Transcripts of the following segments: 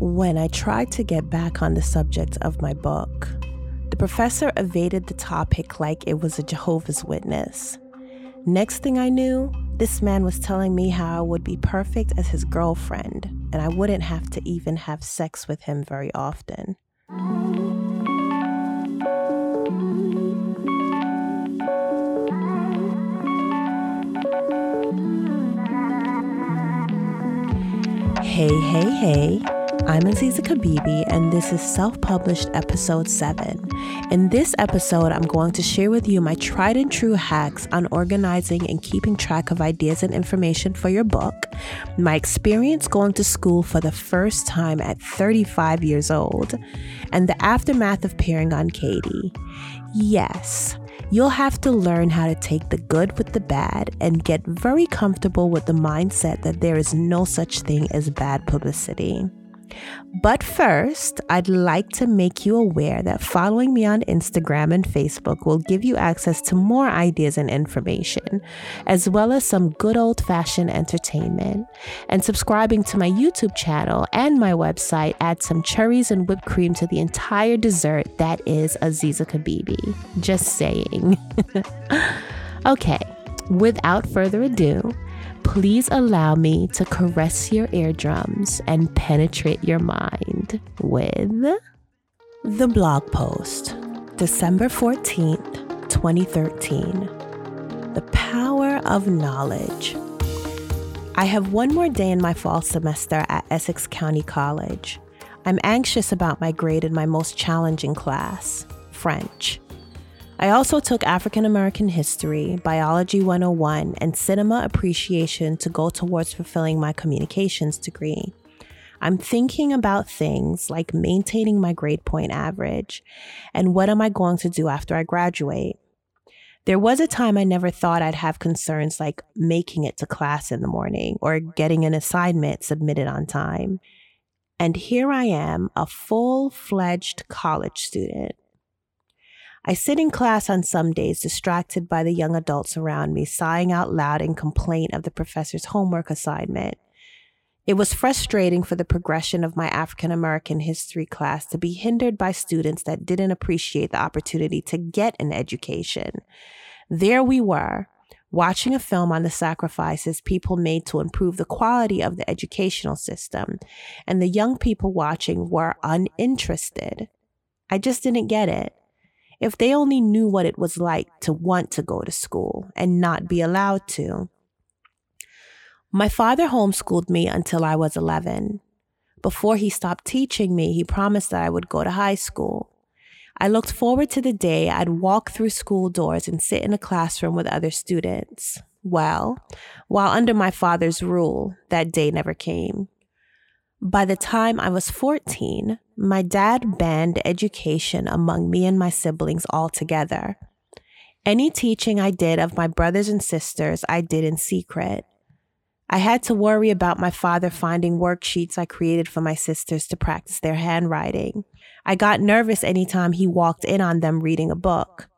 When I tried to get back on the subject of my book, the professor evaded the topic like it was a Jehovah's Witness. Next thing I knew, this man was telling me how I would be perfect as his girlfriend and I wouldn't have to even have sex with him very often. Hey, hey, hey. I'm Aziza Kibibi, and this is self published episode 7. In this episode, I'm going to share with you my tried and true hacks on organizing and keeping track of ideas and information for your book, my experience going to school for the first time at 35 years old, and the aftermath of peering on Katie. Yes, you'll have to learn how to take the good with the bad and get very comfortable with the mindset that there is no such thing as bad publicity. But first, I'd like to make you aware that following me on Instagram and Facebook will give you access to more ideas and information, as well as some good old fashioned entertainment. And subscribing to my YouTube channel and my website adds some cherries and whipped cream to the entire dessert that is Aziza Kibibi. Just saying. okay, without further ado, please allow me to caress your eardrums and penetrate your mind with the blog post, December 14th, 2013. The power of knowledge. I have one more day in my fall semester at Essex County College. I'm anxious about my grade in my most challenging class, French. I also took African American history, biology 101, and cinema appreciation to go towards fulfilling my communications degree. I'm thinking about things like maintaining my grade point average and what am I going to do after I graduate. There was a time I never thought I'd have concerns like making it to class in the morning or getting an assignment submitted on time. And here I am, a full fledged college student I sit in class on some days, distracted by the young adults around me, sighing out loud in complaint of the professor's homework assignment. It was frustrating for the progression of my African American history class to be hindered by students that didn't appreciate the opportunity to get an education. There we were, watching a film on the sacrifices people made to improve the quality of the educational system, and the young people watching were uninterested. I just didn't get it. If they only knew what it was like to want to go to school and not be allowed to. My father homeschooled me until I was 11. Before he stopped teaching me, he promised that I would go to high school. I looked forward to the day I'd walk through school doors and sit in a classroom with other students. Well, while under my father's rule, that day never came. By the time I was 14, my dad banned education among me and my siblings altogether. Any teaching I did of my brothers and sisters, I did in secret. I had to worry about my father finding worksheets I created for my sisters to practice their handwriting. I got nervous anytime he walked in on them reading a book.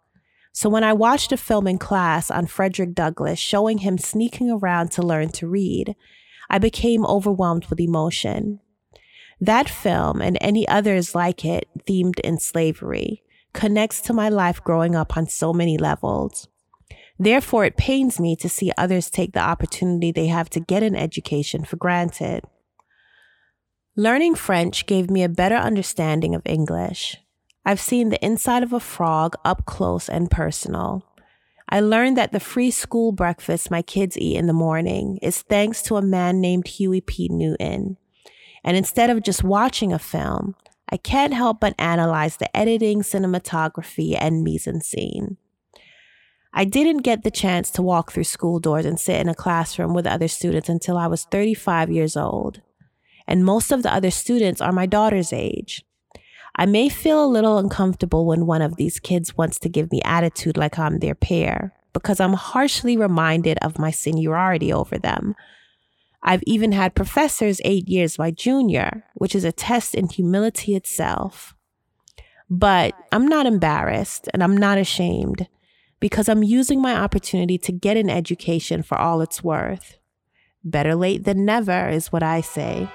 So when I watched a film in class on Frederick Douglass showing him sneaking around to learn to read, I became overwhelmed with emotion. That film and any others like it, themed in slavery, connects to my life growing up on so many levels. Therefore, it pains me to see others take the opportunity they have to get an education for granted. Learning French gave me a better understanding of English. I've seen the inside of a frog up close and personal. I learned that the free school breakfast my kids eat in the morning is thanks to a man named Huey P. Newton. And instead of just watching a film, I can't help but analyze the editing, cinematography, and mise en scene. I didn't get the chance to walk through school doors and sit in a classroom with other students until I was 35 years old. And most of the other students are my daughter's age. I may feel a little uncomfortable when one of these kids wants to give me attitude like I'm their peer, because I'm harshly reminded of my seniority over them. I've even had professors eight years my junior, which is a test in humility itself. But I'm not embarrassed and I'm not ashamed because I'm using my opportunity to get an education for all it's worth. Better late than never is what I say.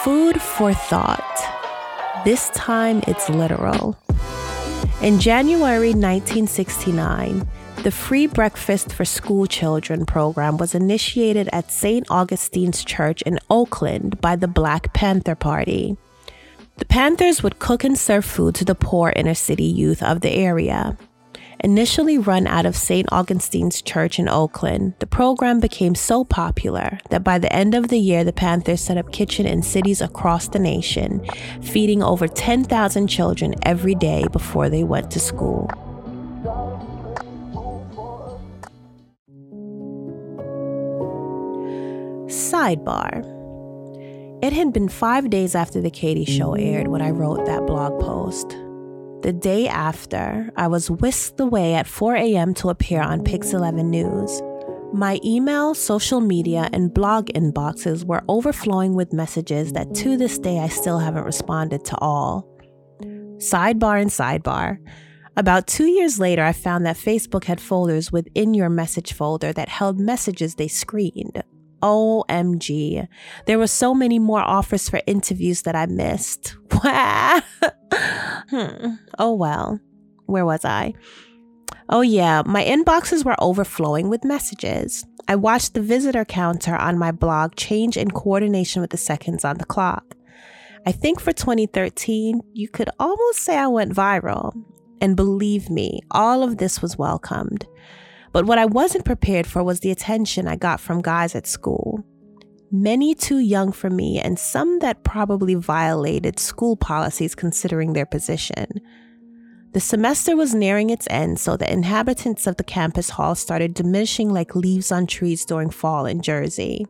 Food for thought. This time it's literal. In January 1969, the Free Breakfast for School Children program was initiated at St. Augustine's Church in Oakland by the Black Panther Party. The Panthers would cook and serve food to the poor inner city youth of the area. Initially run out of St. Augustine's Church in Oakland, the program became so popular that by the end of the year, the Panthers set up kitchen in cities across the nation, feeding over 10,000 children every day before they went to school. Sidebar It had been five days after The Katie Show aired when I wrote that blog post. The day after, I was whisked away at 4 a.m. to appear on Pix 11 News. My email, social media, and blog inboxes were overflowing with messages that to this day I still haven't responded to all. Sidebar and sidebar. About two years later, I found that Facebook had folders within your message folder that held messages they screened. OMG. There were so many more offers for interviews that I missed. hmm. Oh well. Where was I? Oh, yeah, my inboxes were overflowing with messages. I watched the visitor counter on my blog change in coordination with the seconds on the clock. I think for 2013, you could almost say I went viral. And believe me, all of this was welcomed. But what I wasn't prepared for was the attention I got from guys at school. Many too young for me, and some that probably violated school policies considering their position. The semester was nearing its end, so the inhabitants of the campus hall started diminishing like leaves on trees during fall in Jersey.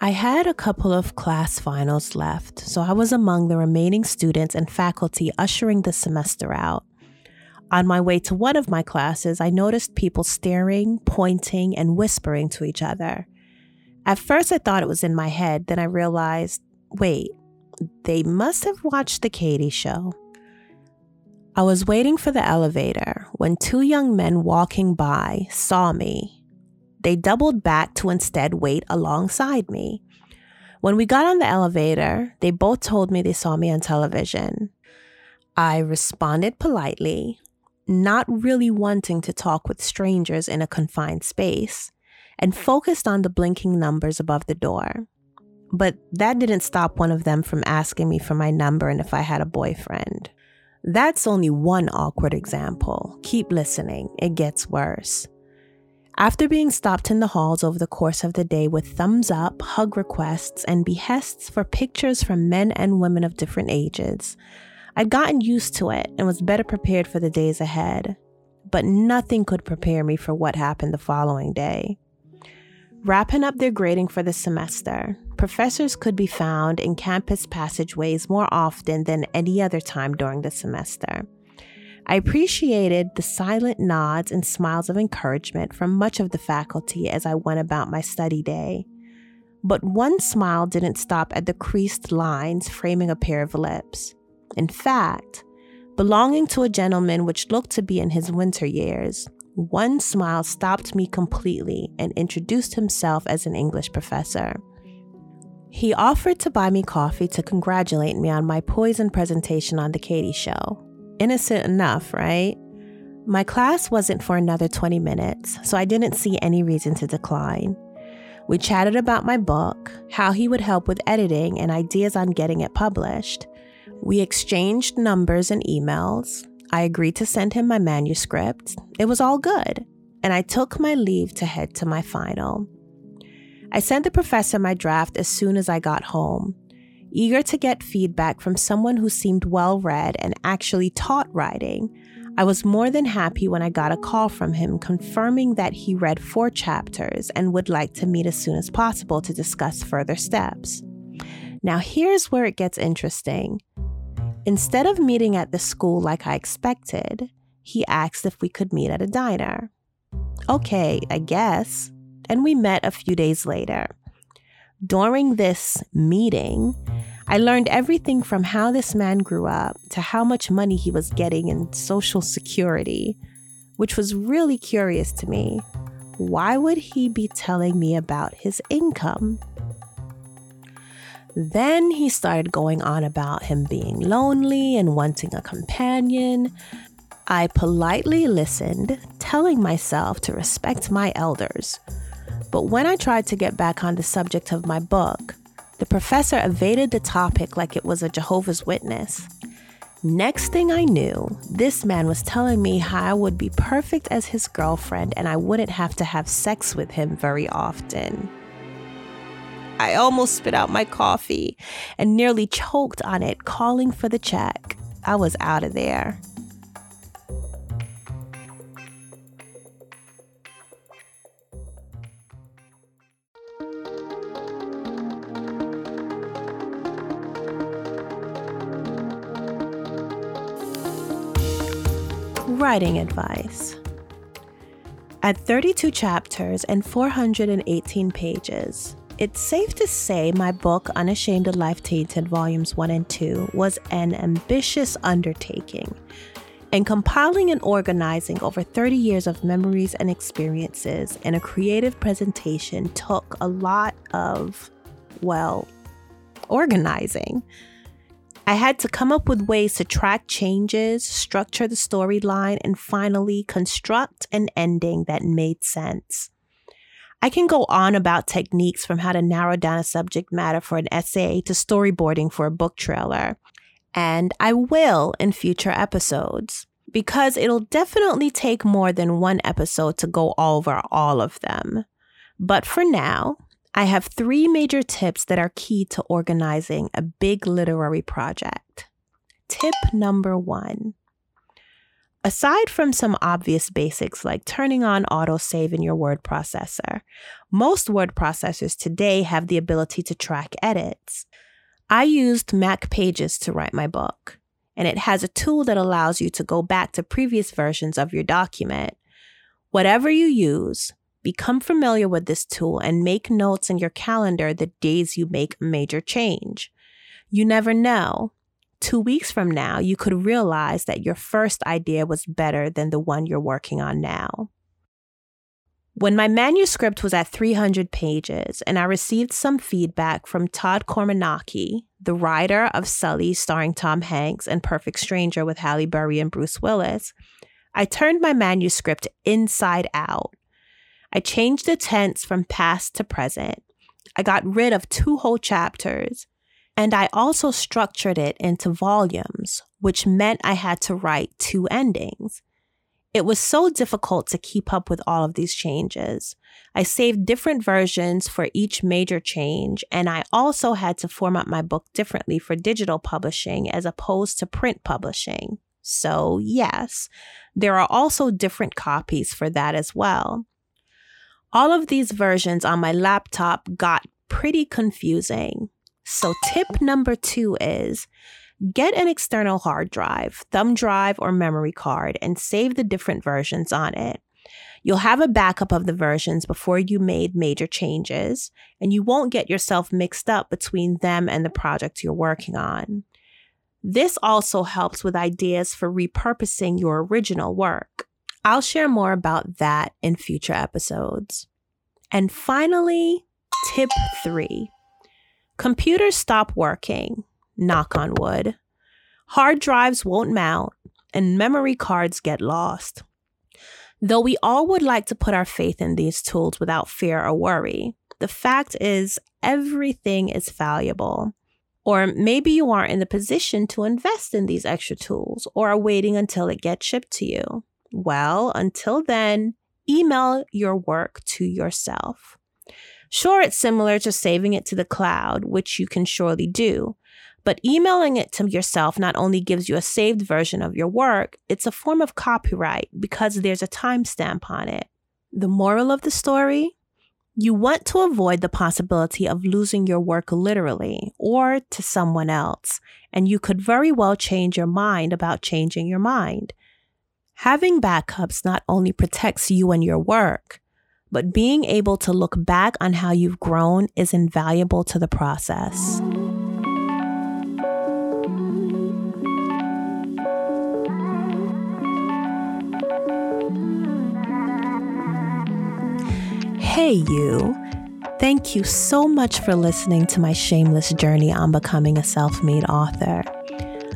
I had a couple of class finals left, so I was among the remaining students and faculty ushering the semester out. On my way to one of my classes, I noticed people staring, pointing, and whispering to each other. At first, I thought it was in my head, then I realized wait, they must have watched The Katie Show. I was waiting for the elevator when two young men walking by saw me. They doubled back to instead wait alongside me. When we got on the elevator, they both told me they saw me on television. I responded politely, not really wanting to talk with strangers in a confined space, and focused on the blinking numbers above the door. But that didn't stop one of them from asking me for my number and if I had a boyfriend. That's only one awkward example. Keep listening, it gets worse. After being stopped in the halls over the course of the day with thumbs up, hug requests, and behests for pictures from men and women of different ages, I'd gotten used to it and was better prepared for the days ahead, but nothing could prepare me for what happened the following day. Wrapping up their grading for the semester, professors could be found in campus passageways more often than any other time during the semester. I appreciated the silent nods and smiles of encouragement from much of the faculty as I went about my study day. But one smile didn't stop at the creased lines framing a pair of lips. In fact, belonging to a gentleman which looked to be in his winter years, one smile stopped me completely and introduced himself as an English professor. He offered to buy me coffee to congratulate me on my poison presentation on The Katie Show. Innocent enough, right? My class wasn't for another 20 minutes, so I didn't see any reason to decline. We chatted about my book, how he would help with editing, and ideas on getting it published. We exchanged numbers and emails. I agreed to send him my manuscript. It was all good, and I took my leave to head to my final. I sent the professor my draft as soon as I got home, eager to get feedback from someone who seemed well read and actually taught writing. I was more than happy when I got a call from him confirming that he read four chapters and would like to meet as soon as possible to discuss further steps. Now, here's where it gets interesting. Instead of meeting at the school like I expected, he asked if we could meet at a diner. Okay, I guess. And we met a few days later. During this meeting, I learned everything from how this man grew up to how much money he was getting in Social Security, which was really curious to me. Why would he be telling me about his income? Then he started going on about him being lonely and wanting a companion. I politely listened, telling myself to respect my elders. But when I tried to get back on the subject of my book, the professor evaded the topic like it was a Jehovah's Witness. Next thing I knew, this man was telling me how I would be perfect as his girlfriend and I wouldn't have to have sex with him very often. I almost spit out my coffee and nearly choked on it, calling for the check. I was out of there. Writing advice. At 32 chapters and 418 pages, it's safe to say my book, Unashamed of Life Tainted, Volumes 1 and 2, was an ambitious undertaking. And compiling and organizing over 30 years of memories and experiences in a creative presentation took a lot of, well, organizing. I had to come up with ways to track changes, structure the storyline, and finally construct an ending that made sense. I can go on about techniques from how to narrow down a subject matter for an essay to storyboarding for a book trailer. And I will in future episodes because it'll definitely take more than one episode to go over all of them. But for now, I have three major tips that are key to organizing a big literary project. Tip number one. Aside from some obvious basics like turning on autosave in your word processor, most word processors today have the ability to track edits. I used Mac Pages to write my book, and it has a tool that allows you to go back to previous versions of your document. Whatever you use, Become familiar with this tool and make notes in your calendar the days you make a major change. You never know. Two weeks from now, you could realize that your first idea was better than the one you're working on now. When my manuscript was at 300 pages and I received some feedback from Todd Komarnicki, the writer of Sully starring Tom Hanks and Perfect Stranger with Halle Berry and Bruce Willis, I turned my manuscript inside out I changed the tense from past to present. I got rid of two whole chapters. And I also structured it into volumes, which meant I had to write two endings. It was so difficult to keep up with all of these changes. I saved different versions for each major change, and I also had to format my book differently for digital publishing as opposed to print publishing. So, yes, there are also different copies for that as well. All of these versions on my laptop got pretty confusing. So, tip number two is get an external hard drive, thumb drive, or memory card and save the different versions on it. You'll have a backup of the versions before you made major changes, and you won't get yourself mixed up between them and the project you're working on. This also helps with ideas for repurposing your original work. I'll share more about that in future episodes. And finally, tip three computers stop working, knock on wood. Hard drives won't mount, and memory cards get lost. Though we all would like to put our faith in these tools without fear or worry, the fact is everything is valuable. Or maybe you aren't in the position to invest in these extra tools or are waiting until it gets shipped to you. Well, until then, email your work to yourself. Sure, it's similar to saving it to the cloud, which you can surely do. But emailing it to yourself not only gives you a saved version of your work, it's a form of copyright because there's a timestamp on it. The moral of the story? You want to avoid the possibility of losing your work literally or to someone else, and you could very well change your mind about changing your mind. Having backups not only protects you and your work, but being able to look back on how you've grown is invaluable to the process. Hey, you. Thank you so much for listening to my shameless journey on becoming a self made author.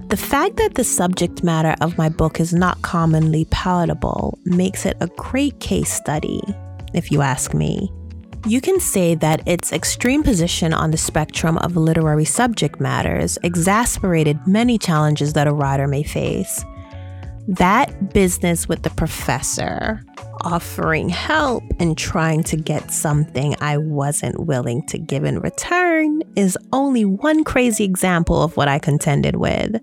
The fact that the subject matter of my book is not commonly palatable makes it a great case study, if you ask me. You can say that its extreme position on the spectrum of literary subject matters exasperated many challenges that a writer may face. That business with the professor, offering help and trying to get something I wasn't willing to give in return, is only one crazy example of what I contended with.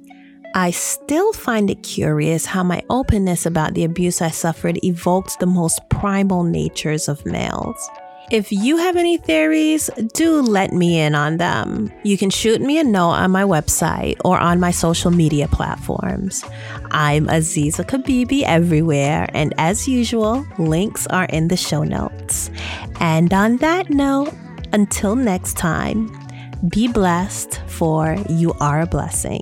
I still find it curious how my openness about the abuse I suffered evoked the most primal natures of males. If you have any theories, do let me in on them. You can shoot me a note on my website or on my social media platforms. I'm Aziza Kibibi everywhere, and as usual, links are in the show notes. And on that note, until next time, be blessed, for you are a blessing.